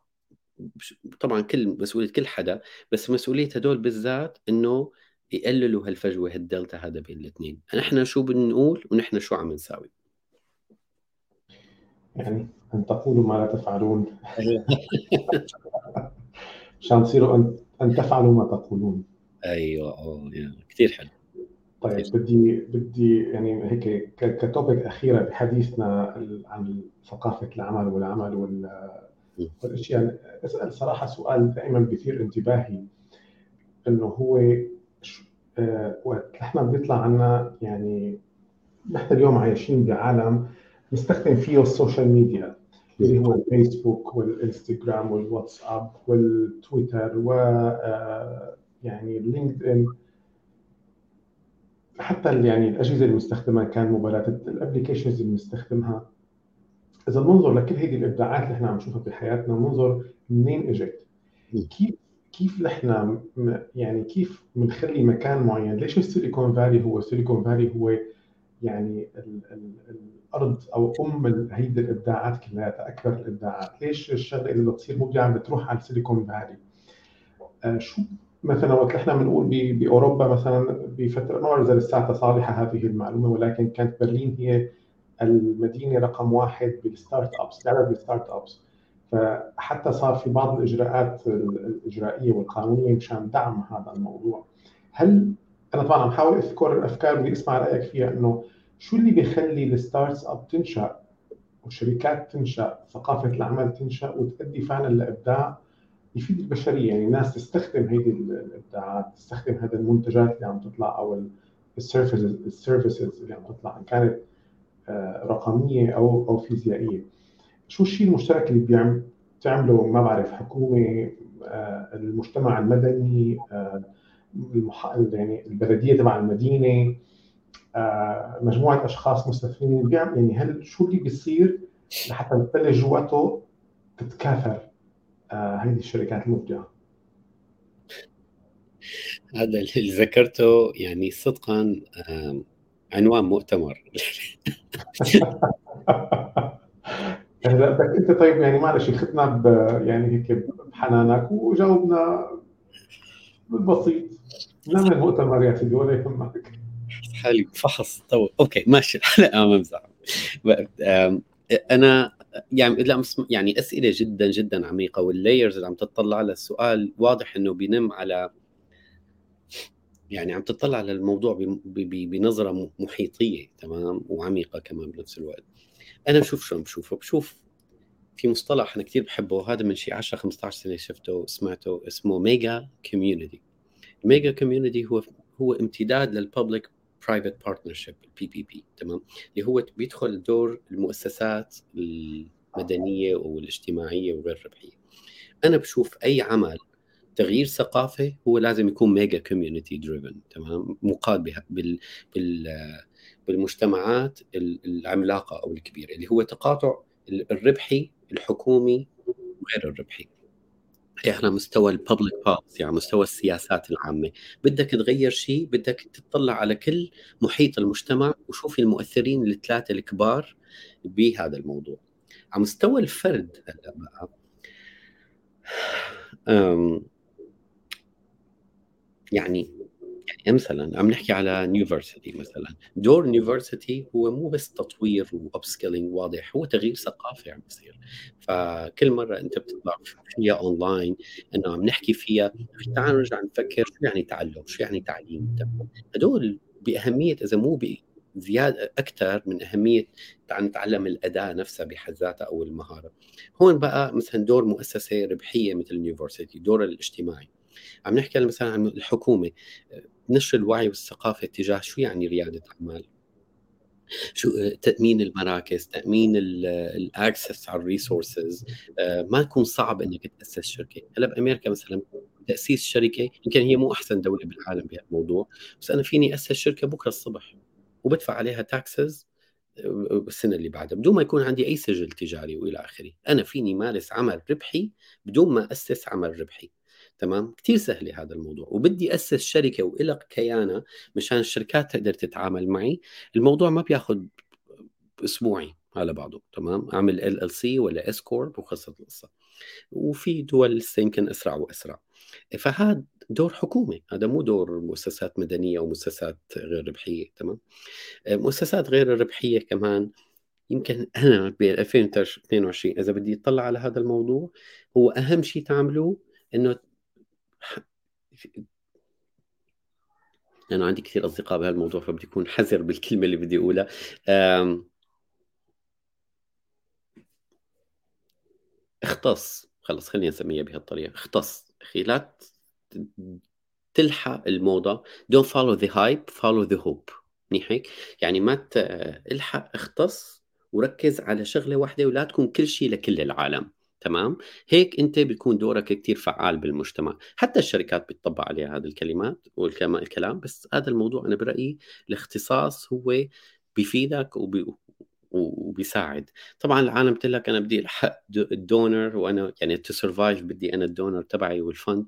طبعا كل مسؤولية كل حدا بس مسؤولية هدول بالذات إنه يقللوا هالفجوة هالدلتا هذا بين الاثنين. نحن شو بنقول ونحن شو عم نساوي؟
يعني أن تقولوا ما لا تفعلون. [laughs] مشان تصيروا ان أن تفعلوا ما تقولون.
أيوه كثير حلو.
طيب بدي بدي يعني هيك ك topic أخيرة بحديثنا عن ثقافة العمل والعمل والأشياء. يعني أسأل صراحة سؤال دائما بيثير انتباهي إنه هو آه، وقت نحن بيطلع عنا يعني نحن اليوم عايشين بعالم نستخدم فيه ال social media اللي هو الفيسبوك والإنستغرام والواتساب والتويتر و آه، يعني LinkedIn حتى يعني الأجهزة المستخدمه كان موبايلات ال applications اللي بنستخدمها إذا بننظر لكل هذه الإبداعات اللي إحنا عم نشوفها بحياتنا بننظر منين إجت؟ كيف كيف نحن يعني كيف بنخلي مكان معين؟ ليش السيليكون فالي هو؟ السيليكون فالي هو يعني ال ال الأرض أو أم هيدي الإبداعات كلها أكبر الإبداعات. ليش الشغلة اللي بتصير مبدعه بتروح على السيليكون فالي؟ آه شو مثلا وقت إحنا بنقول بأوروبا مثلا بفترة ما اذا لساتها صالحة هذه المعلومة ولكن كانت برلين هي المدينة رقم واحد بال startups لعبة بال startups فحتى صار في بعض الإجراءات الإجرائية والقانونية مشان دعم هذا الموضوع. هل أنا طبعا عم حاول أذكر الأفكار بدي أسمع رأيك فيها إنه شو اللي بيخلي ال startup تنشأ والشركات تنشأ ثقافة العمل تنشأ وتؤدي فعلا لإبداع يفيد البشرية. يعني الناس تستخدم هيدي الابداعات تستخدم هذه المنتجات اللي عم تطلع أو ال services ال services اللي عم تطلع إن كانت آه، رقمية أو أو فيزيائية. شو الشيء المشترك اللي بيعمل تعمله ما بعرف حكومة آه، المجتمع المدني آه، المح... يعني البلدية تبع المدينة مجموعة أشخاص مستثمرين. بيعمل يعني هل شو اللي بيصير لحتى تبلش جواته تتكاثر؟ هذه الشركات المبدعه
هذا اللي ذكرته يعني صدقا عنوان مؤتمر. [laughs]
هلا بدك انت طيب يعني معلش اخذنا ب يعني هيك بحنانك وجاوبنا بالبسيط. نعمل مؤتمر يا سيدي ولا يهمك.
حالي فحص تو أوكي ماشي [laughs] الحلقة ممزح أنا يعني لا يعني أسئلة جدا جدا عميقة واللايرز اللي عم تطلع للسؤال واضح إنه بينم على يعني عم تطلع على الموضوع بنظرة محيطية تمام؟ وعميقة كمان بنفس الوقت. أنا بشوف شو بشوفه بشوف؟ في مصطلح أنا كثير بحبه هذا من شي 10 15 سنة شفته وسمعته اسمه mega community ال mega community هو هو امتداد لل public private partnership ال PPP تمام؟ اللي هو بيدخل دور المؤسسات المدنية والاجتماعية وغير الربحيه أنا بشوف أي عمل تغيير ثقافة هو لازم يكون mega community driven تمام؟ مقاد بال بال بالمجتمعات العملاقة أو الكبيرة اللي هو تقاطع الربحي الحكومي وغير الربحي. إحنا مستوى الببليك بوليسي يعني مستوى السياسات العامة. بدك تغير شيء بدك تطلع على كل محيط المجتمع وشوف المؤثرين الثلاثة الكبار بهذا الموضوع. على مستوى الفرد هلا بقى يعني يعني مثلا عم نحكي على university مثلا. دور university هو مو بس تطوير و upskilling واضح هو تغيير ثقافي عم بيصير. فكل مرة أنت بتطلع فيها اونلاين إنه عم نحكي فيها تعال نرجع نفكر شو يعني تعلم شو يعني تعليم. هدول بأهمية إذا مو زيادة أكثر من أهمية نتعلم الأداة نفسها بحد ذاتها أو المهارة. هون بقى مثلا دور مؤسسة ربحية مثل ال university دور الاجتماعي. عم نحكي مثلا عن الحكومة. نشر الوعي والثقافة تجاه شو يعني ريادة أعمال؟ شو تأمين المراكز تأمين ال access على ال resources آه، ما يكون صعب إنك تأسس شركة. هلأ بأمريكا مثلا تأسيس شركة يمكن هي مو أحسن دولة بالعالم بهذا الموضوع بس أنا فيني أسس شركة بكرة الصبح وبدفع عليها taxes آه، السنة اللي بعدها بدون ما يكون عندي أي سجل تجاري وإلى آخره. أنا فيني مارس عمل ربحي بدون ما أسس عمل ربحي. تمام؟ كثير سهله هذا الموضوع. وبدي أسس شركة وألاقي كيان مشان الشركات تقدر تتعامل معي. الموضوع ما بياخذ أسبوعين على بعضه تمام؟ أعمل LLC ولا S Corp وخلصت القصة. وفي دول لسه يمكن أسرع وأسرع. فهذا دور حكومه هذا مو دور مؤسسات مدنية أو مؤسسات غير ربحية تمام؟ مؤسسات غير الربحيه كمان يمكن أنا ب 2022 إذا بدي أطلع على هذا الموضوع هو أهم شيء تعملوه إنه [laughs] أنا عندي كثير أصدقاء بهالموضوع فبدي أكون حذر بالكلمة اللي بدي أقولها. اختص. خلص خليني أسميها بهالطريقة. اختص. أخي لا تلحق الموضة. Don't follow the hype follow the hope. منيح هيك؟ يعني ما تلحق اختص وركز على شغلة واحدة ولا تكون كل شيء لكل العالم. تمام؟ هيك انت بيكون دورك كثير فعال بالمجتمع. حتى الشركات بتطبق عليها هذه الكلمات والكلام بس هذا الموضوع أنا برأيي الاختصاص هو بيفيدك وبي وبيساعد. طبعا العالم بتقول لك أنا بدي ألحق ال donor وأنا يعني to survive بدي أنا ال donor تبعي وال fund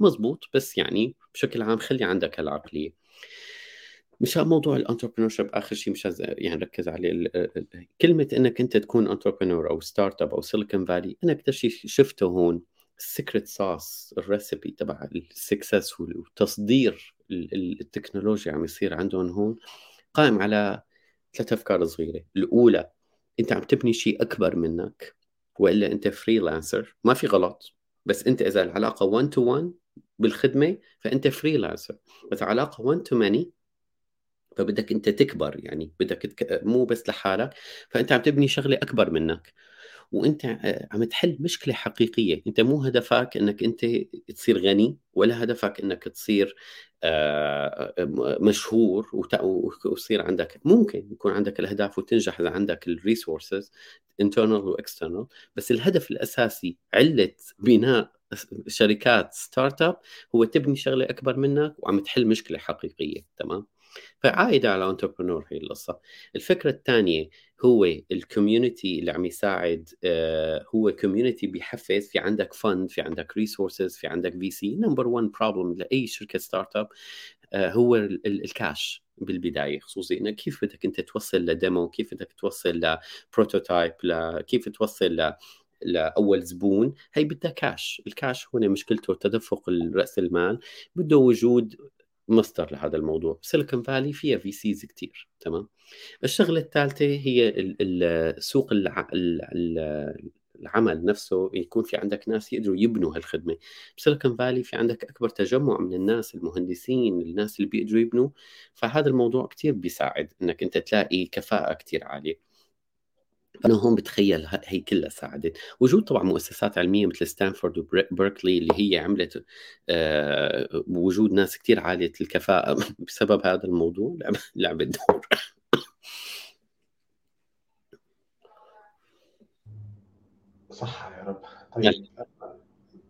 مزبوط بس يعني بشكل عام خلي عندك هالعقليه مشان موضوع ال entrepreneurship آخر شيء مش يعني نركز عليه كلمة إنك أنت تكون entrepreneur أو startup أو سيليكون فالي أنا أكثر شيء شفته هون ال secret sauce ال recipe تبع ال success والتصدير التكنولوجيا عم يصير عندهم هون قائم على ثلاث أفكار صغيرة. الأولى أنت عم تبني شيء أكبر منك وإلا أنت freelancer ما في غلط بس أنت إذا العلاقة 1 to 1 بالخدمة فأنت freelancer بس علاقة 1 to many فبدك أنت تكبر يعني بدك تك... مو بس لحالك فأنت عم تبني شغلة أكبر منك. وأنت عم تحل مشكلة حقيقية. أنت مو هدفك إنك أنت تصير غني ولا هدفك إنك تصير آه، مشهور ويصير عندك. ممكن يكون عندك الأهداف وتنجح إذا عندك ال resources internal و external بس الهدف الأساسي علة بناء شركات startup هو تبني شغلة أكبر منك وعم تحل مشكلة حقيقية. تمام؟ فعائدة على entrepreneur هي القصة. الفكرة الثانية هو ال community اللي عم يساعد آه، هو community بيحفز في عندك fund في عندك resources في عندك VC number 1 problem لأي شركة startup آه، هو الكاش بالبداية. خصوصي إنك كيف بدك أنت توصل ل demo كيف بدك توصل ل prototype كيف توصل ل لاول زبون هي بدها cash ال cash هنا مشكلته تدفق رأس المال. بده وجود مصدر لهذا الموضوع. سيليكون فالي فيها VCs كثير تمام؟ الشغلة الثالثة هي سوق العمل نفسه. يكون في عندك ناس يقدروا يبنوا هالخدمة. بسيليكون فالي في عندك أكبر تجمع من الناس المهندسين الناس اللي بيقدروا يبنوا. فهذا الموضوع كثير بيساعد إنك أنت تلاقي كفاءة كثير عالية. أنا هون بتخيل هي كلها ساعدت. وجود طبعا مؤسسات علمية مثل ستانفورد وبركلي اللي هي عملت آه، وجود ناس كثير عالية الكفاءة [laughs] بسبب هذا الموضوع لعبت دور
صح يا رب. طيب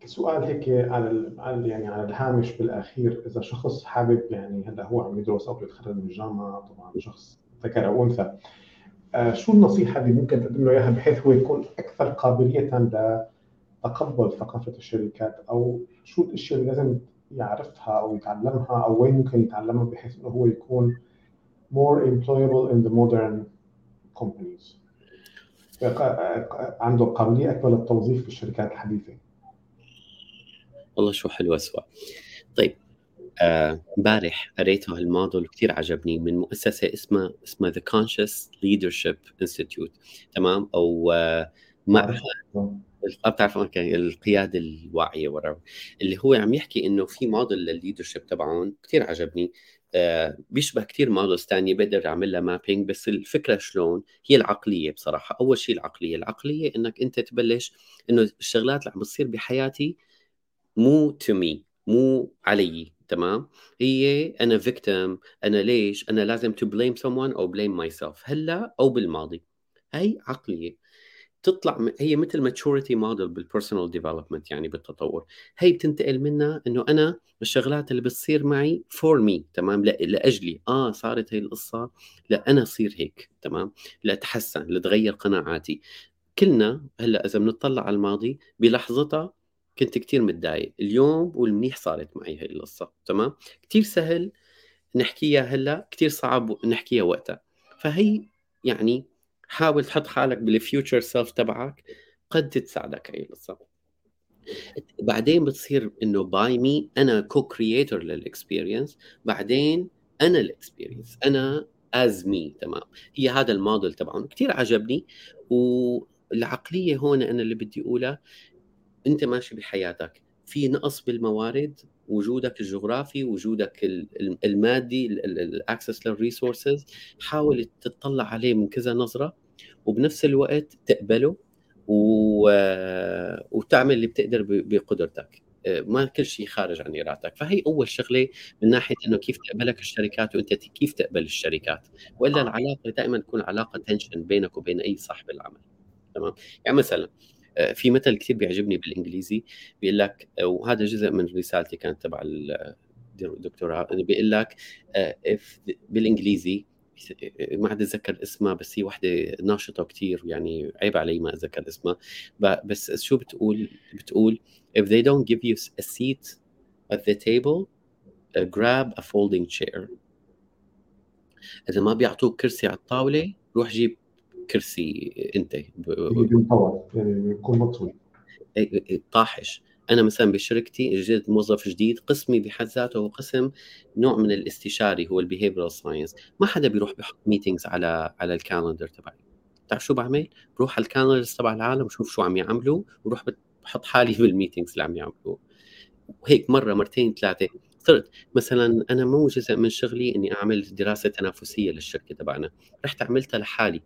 سؤال هيك على يعني على الهامش بالأخير. إذا شخص حابب يعني هلأ هو عم يدرس أو يتخرج من الجامعة طبعا شخص ذكر أو أنثى آه، شو النصيحة اللي ممكن تقدم له إياها بحيث هو يكون أكثر قابلية لتقبل ثقافة الشركات؟ أو شو الأشياء اللي لازم يعرفها أو يتعلمها أو وين ممكن يتعلمها بحيث إنه هو يكون more employable in the modern companies عنده قابلية أكبر للتوظيف في الشركات الحديثة.
والله شو حلوة السؤال. طيب امبارح آه قريته هالموديل كثير عجبني من مؤسسة اسمها اسمها The Conscious Leadership Institute تمام؟ أو آه معهد بتعرف القيادة الواعية ورا اللي هو عم يحكي إنه في موديل لل leadership تبعهم كثير عجبني. آه بيشبه كثير models ثانية بقدر أعمل لها mapping بس الفكرة شلون؟ هي العقلية بصراحة. أول شيء العقلية. العقلية إنك أنت تبلش إنه الشغلات اللي عم بتصير بحياتي مو to me مو علي. تمام؟ هي أنا victim أنا ليش؟ أنا لازم to blame someone أو blame myself هلا أو بالماضي. هي عقلية. تطلع هي مثل maturity model بال personal development يعني بالتطور. هي بتنتقل منها إنه أنا الشغلات اللي بتصير معي for me تمام؟ لأجلي. آه صارت هي القصة. لا أنا أصير هيك تمام؟ لأتحسن لتغير قناعاتي. كلنا هلا إذا بنطلع على الماضي بلحظتها كنت كتير متضايق. اليوم والمنيح صارت معي هاي القصة تمام؟ كتير سهل نحكيها هلأ كتير صعب نحكيها وقتها. فهي يعني حاول تحط حالك بال future self تبعك قد تساعدك هاي القصة. بعدين بتصير إنه by me أنا co-creator لل experience بعدين أنا ال experience أنا as me تمام؟ هي هذا الموديل تبعهم. كثير عجبني والعقلية هون أنا اللي بدي أقولها أنت ماشي بحياتك. في نقص بالموارد وجودك الجغرافي وجودك المادي ال access لل resources حاول تطلع عليه من كذا نظرة وبنفس الوقت تقبله و... وتعمل اللي بتقدر بقدرتك. ما كل شيء خارج عن إرادتك. فهي أول شغلة من ناحية إنه كيف تقبلك الشركات وأنت كيف تقبل الشركات. وإلا العلاقة دائما تكون علاقة tension بينك وبين أي صاحب العمل. تمام؟ يعني مثلا في مثل كثير بيعجبني بالإنجليزي بيقول لك وهذا جزء من رسالتي كانت تبع الدكتوراه بيقول لك بالإنجليزي ما عاد اتذكر اسمها بس هي وحدة ناشطة كثير يعني عيب علي ما أتذكر اسمها. بس شو بتقول؟ بتقول if they don't give you a seat at the table uh, grab a folding chair. إذا ما بيعطوك كرسي على الطاولة روح جيب كرسي انت.
يعني بيكون مطوي
طاحش. أنا مثلا بشركتي جيت موظف جديد قسمي بحد ذاته هو قسم نوع من الاستشاري هو ال behavioral science ما حدا بيروح بيحط meetings على على ال calendar تبعي. بتعرف شو بعمل؟ بروح على ال calendars تبع العالم وشوف شو عم يعملوا وروح بحط حالي [laughs] بال meetings اللي عم يعملوه. وهيك مرة مرتين ثلاثة. صرت مثلا أنا مو جزء من شغلي إني أعمل دراسة تنافسية للشركة تبعنا. رحت عملتها لحالي.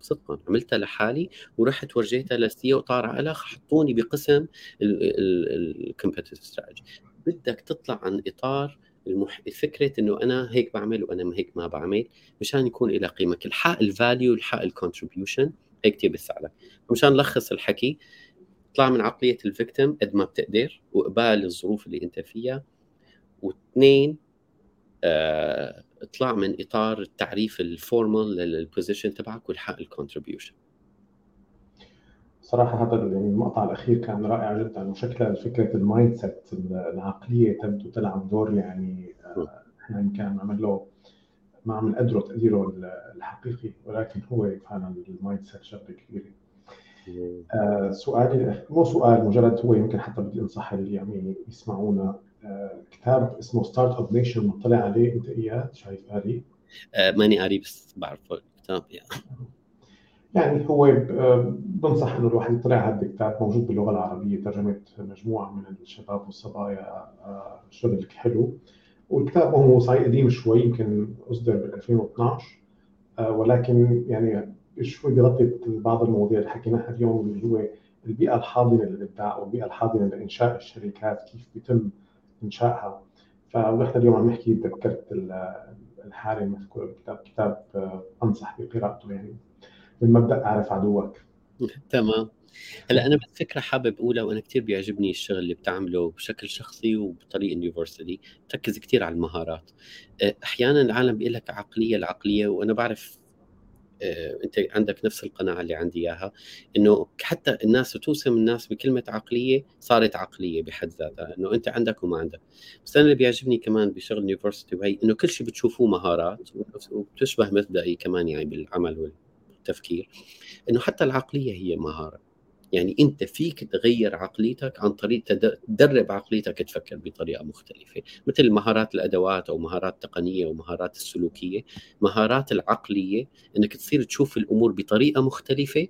صدقا عملتها لحالي ورحت ورجيتها لل C وطار على حطوني بقسم ال competitive strategy بدك تطلع عن إطار المح... فكرة إنه أنا هيك بعمل وأنا هيك ما بعمل مشان يكون لها قيمة. الحق ال value الحق ال contribution هيك كثير بيساعدك مشان نلخص الحكي اطلع من عقلية ال victim قد ما بتقدر وقبل الظروف اللي أنت فيها. واثنين آه اطلع من اطار التعريف ال formal لل position تبعك والحق ال contribution
صراحة هذا يعني المقطع الأخير كان رائع جدا وشكلها فكرة ال mindset العقلية تبدو تلعب دور يعني آه، إحنا يمكن عمل له ما عم نقدره تقديره الحقيقي ولكن هو فعلا ال mindset شغلة كبيرة. آه سؤالي مو سؤال مجرد هو يمكن حتى بدي انصح اللي عم يسمعونا. كتاب اسمه Start-up Nation مطلع عليه. انت اياه شايف قاري؟
آه ماني قاري بس بعرفه الكتاب يعني
يعني هو آه، بنصح إنه الواحد يطلع على هذا الكتاب موجود باللغة العربية ترجمة مجموعة من الشباب والصبايا آه، شغل حلو. والكتاب هو صحيح قديم شوي يمكن اصدر بال 2012 آه، ولكن يعني شوي بيغطي بعض المواضيع اللي حكيناها اليوم اللي هو البيئة الحاضنة للإبداع والبيئة الحاضنة لإنشاء الشركات كيف بيتم انشائها فنحن اليوم عم نحكي تذكرت الحالة المذكوره بالكتاب كتاب آه، أنصح بقراءته يعني. من مبدأ أعرف عدوك.
تمام. هلا أنا بس فكرة حابب أقولها وأنا كثير بيعجبني الشغل اللي بتعمله بشكل شخصي وبطريقة يونيفرسالي تركز كثير على المهارات. آه، أحيانا العالم بيقول لك عقلية العقليه وأنا بعرف أنت عندك نفس القناعة اللي عندي إياها إنه حتى الناس توسم الناس بكلمة عقلية صارت عقلية بحد ذاتها إنه أنت عندك وما عندك. بس أنا اللي بيعجبني كمان بشغل يونيفرستي وهي إنه كل شيء بتشوفوه مهارات وبتشبه مبدئي كمان يعني بالعمل والتفكير إنه حتى العقلية هي مهارة. يعني أنت فيك تغير عقليتك عن طريق تدرب عقليتك تفكر بطريقة مختلفة. مثل مهارات الأدوات أو مهارات تقنيه ومهارات السلوكية مهارات العقلية إنك تصير تشوف الأمور بطريقة مختلفة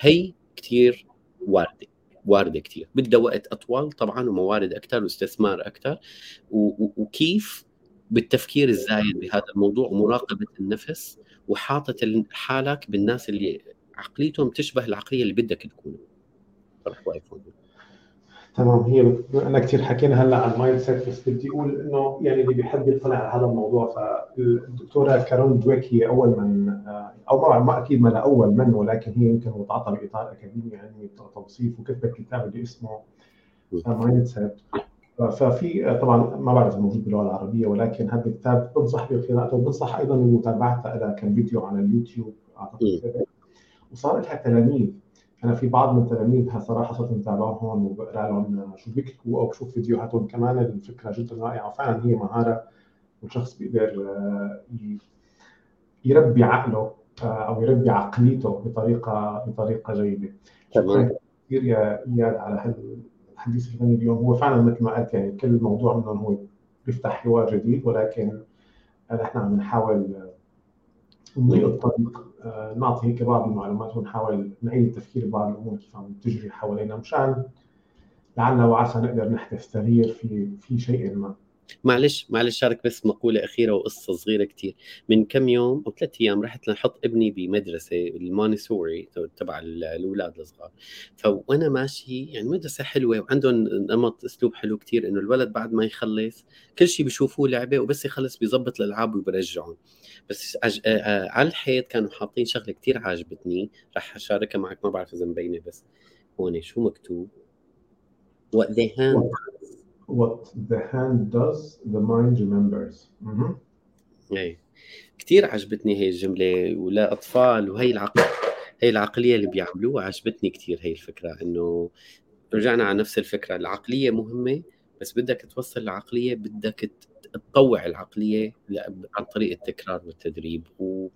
هي كثير واردة واردة كثير بدها وقت أطول طبعا وموارد أكثر واستثمار أكثر وكيف بالتفكير الزايد بهذا الموضوع ومراقبة النفس وحاطط حالك بالناس اللي عقليتهم تشبه العقلية اللي بدك تكون
تمام هي أنا كثير حكينا هلأ عن mindset بس بدي أقول إنه يعني اللي بيحب يطلع على هذا الموضوع فالدكتورة كارول دويك هي أول من أو ما ما أكيد ما أول من ولكن هي يمكن متعاطى باطار اكاديمي يعني توصيف وكتبت كتاب اللي اسمه Mindset ففي طبعا ما بعرف موجود باللغة العربية ولكن هذا الكتاب بنصح بقراءته وبنصح أيضا بمتابعته لها كان فيديو على اليوتيوب أعتقد وصار لها تلاميذ. أنا في بعض من تلاميذها صراحة صرت متابعهم وبقرا لهم شو بيكتبوا أو بشوف فيديوهاتهم. كمان الفكرة جدا رائعة. وفعلا هي مهارة والشخص بيقدر آه، يربي عقله آه، أو يربي عقليته بطريقة بطريقة جيدة. تمام. كثير يا إياد على الحديث الفني اليوم. هو فعلا مثل ما قلت يعني كل موضوع منهم هو بيفتح حوار جديد ولكن نحن عم نحاول نضيق الطريق آه، نعطي هيك بعض المعلومات ونحاول نعيد التفكير ببعض الأمور كيف عم تجري حوالينا مشان لعل وعسى نقدر نحدث تغيير في في شيء ما.
معلش معلش شارك بس مقولة أخيرة وقصة صغيرة كتير. من كم يوم أو ثلاث أيام رحت لنحط ابني بمدرسة المونيسوري تبع الأولاد الصغار. فوأنا ماشي يعني مدرسة حلوة وعندهم نمط أسلوب حلو كتير إنه الولد بعد ما يخلص كل شيء بيشوفوه لعبة وبس يخلص بيظبط الألعاب وبرجعهم. بس. آه آه على الحيط كانوا حاطين شغلة كتير عاجبتني. رح أشاركها معك ما بعرف إذا مبينة بس. هون شو مكتوب؟ What they hand
what the hand does the mind remembers.
إيه كثير عجبتني هي الجملة ولا أطفال وهي العقل هي العقلية اللي بيعملوها عجبتني كثير هي الفكرة إنه رجعنا على نفس الفكرة العقلية مهمة بس بدك توصل العقلية بدك تطوع العقلية عن طريق التكرار والتدريب و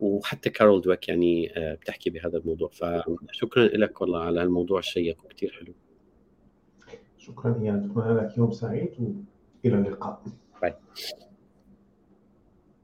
وحتى كارول دويك يعني آه، بتحكي بهذا الموضوع فشكرا لك والله على الموضوع الشيق وكثير حلو.
شكرا. اياد أتمنى لك يوم سعيد وإلى اللقاء.
باي.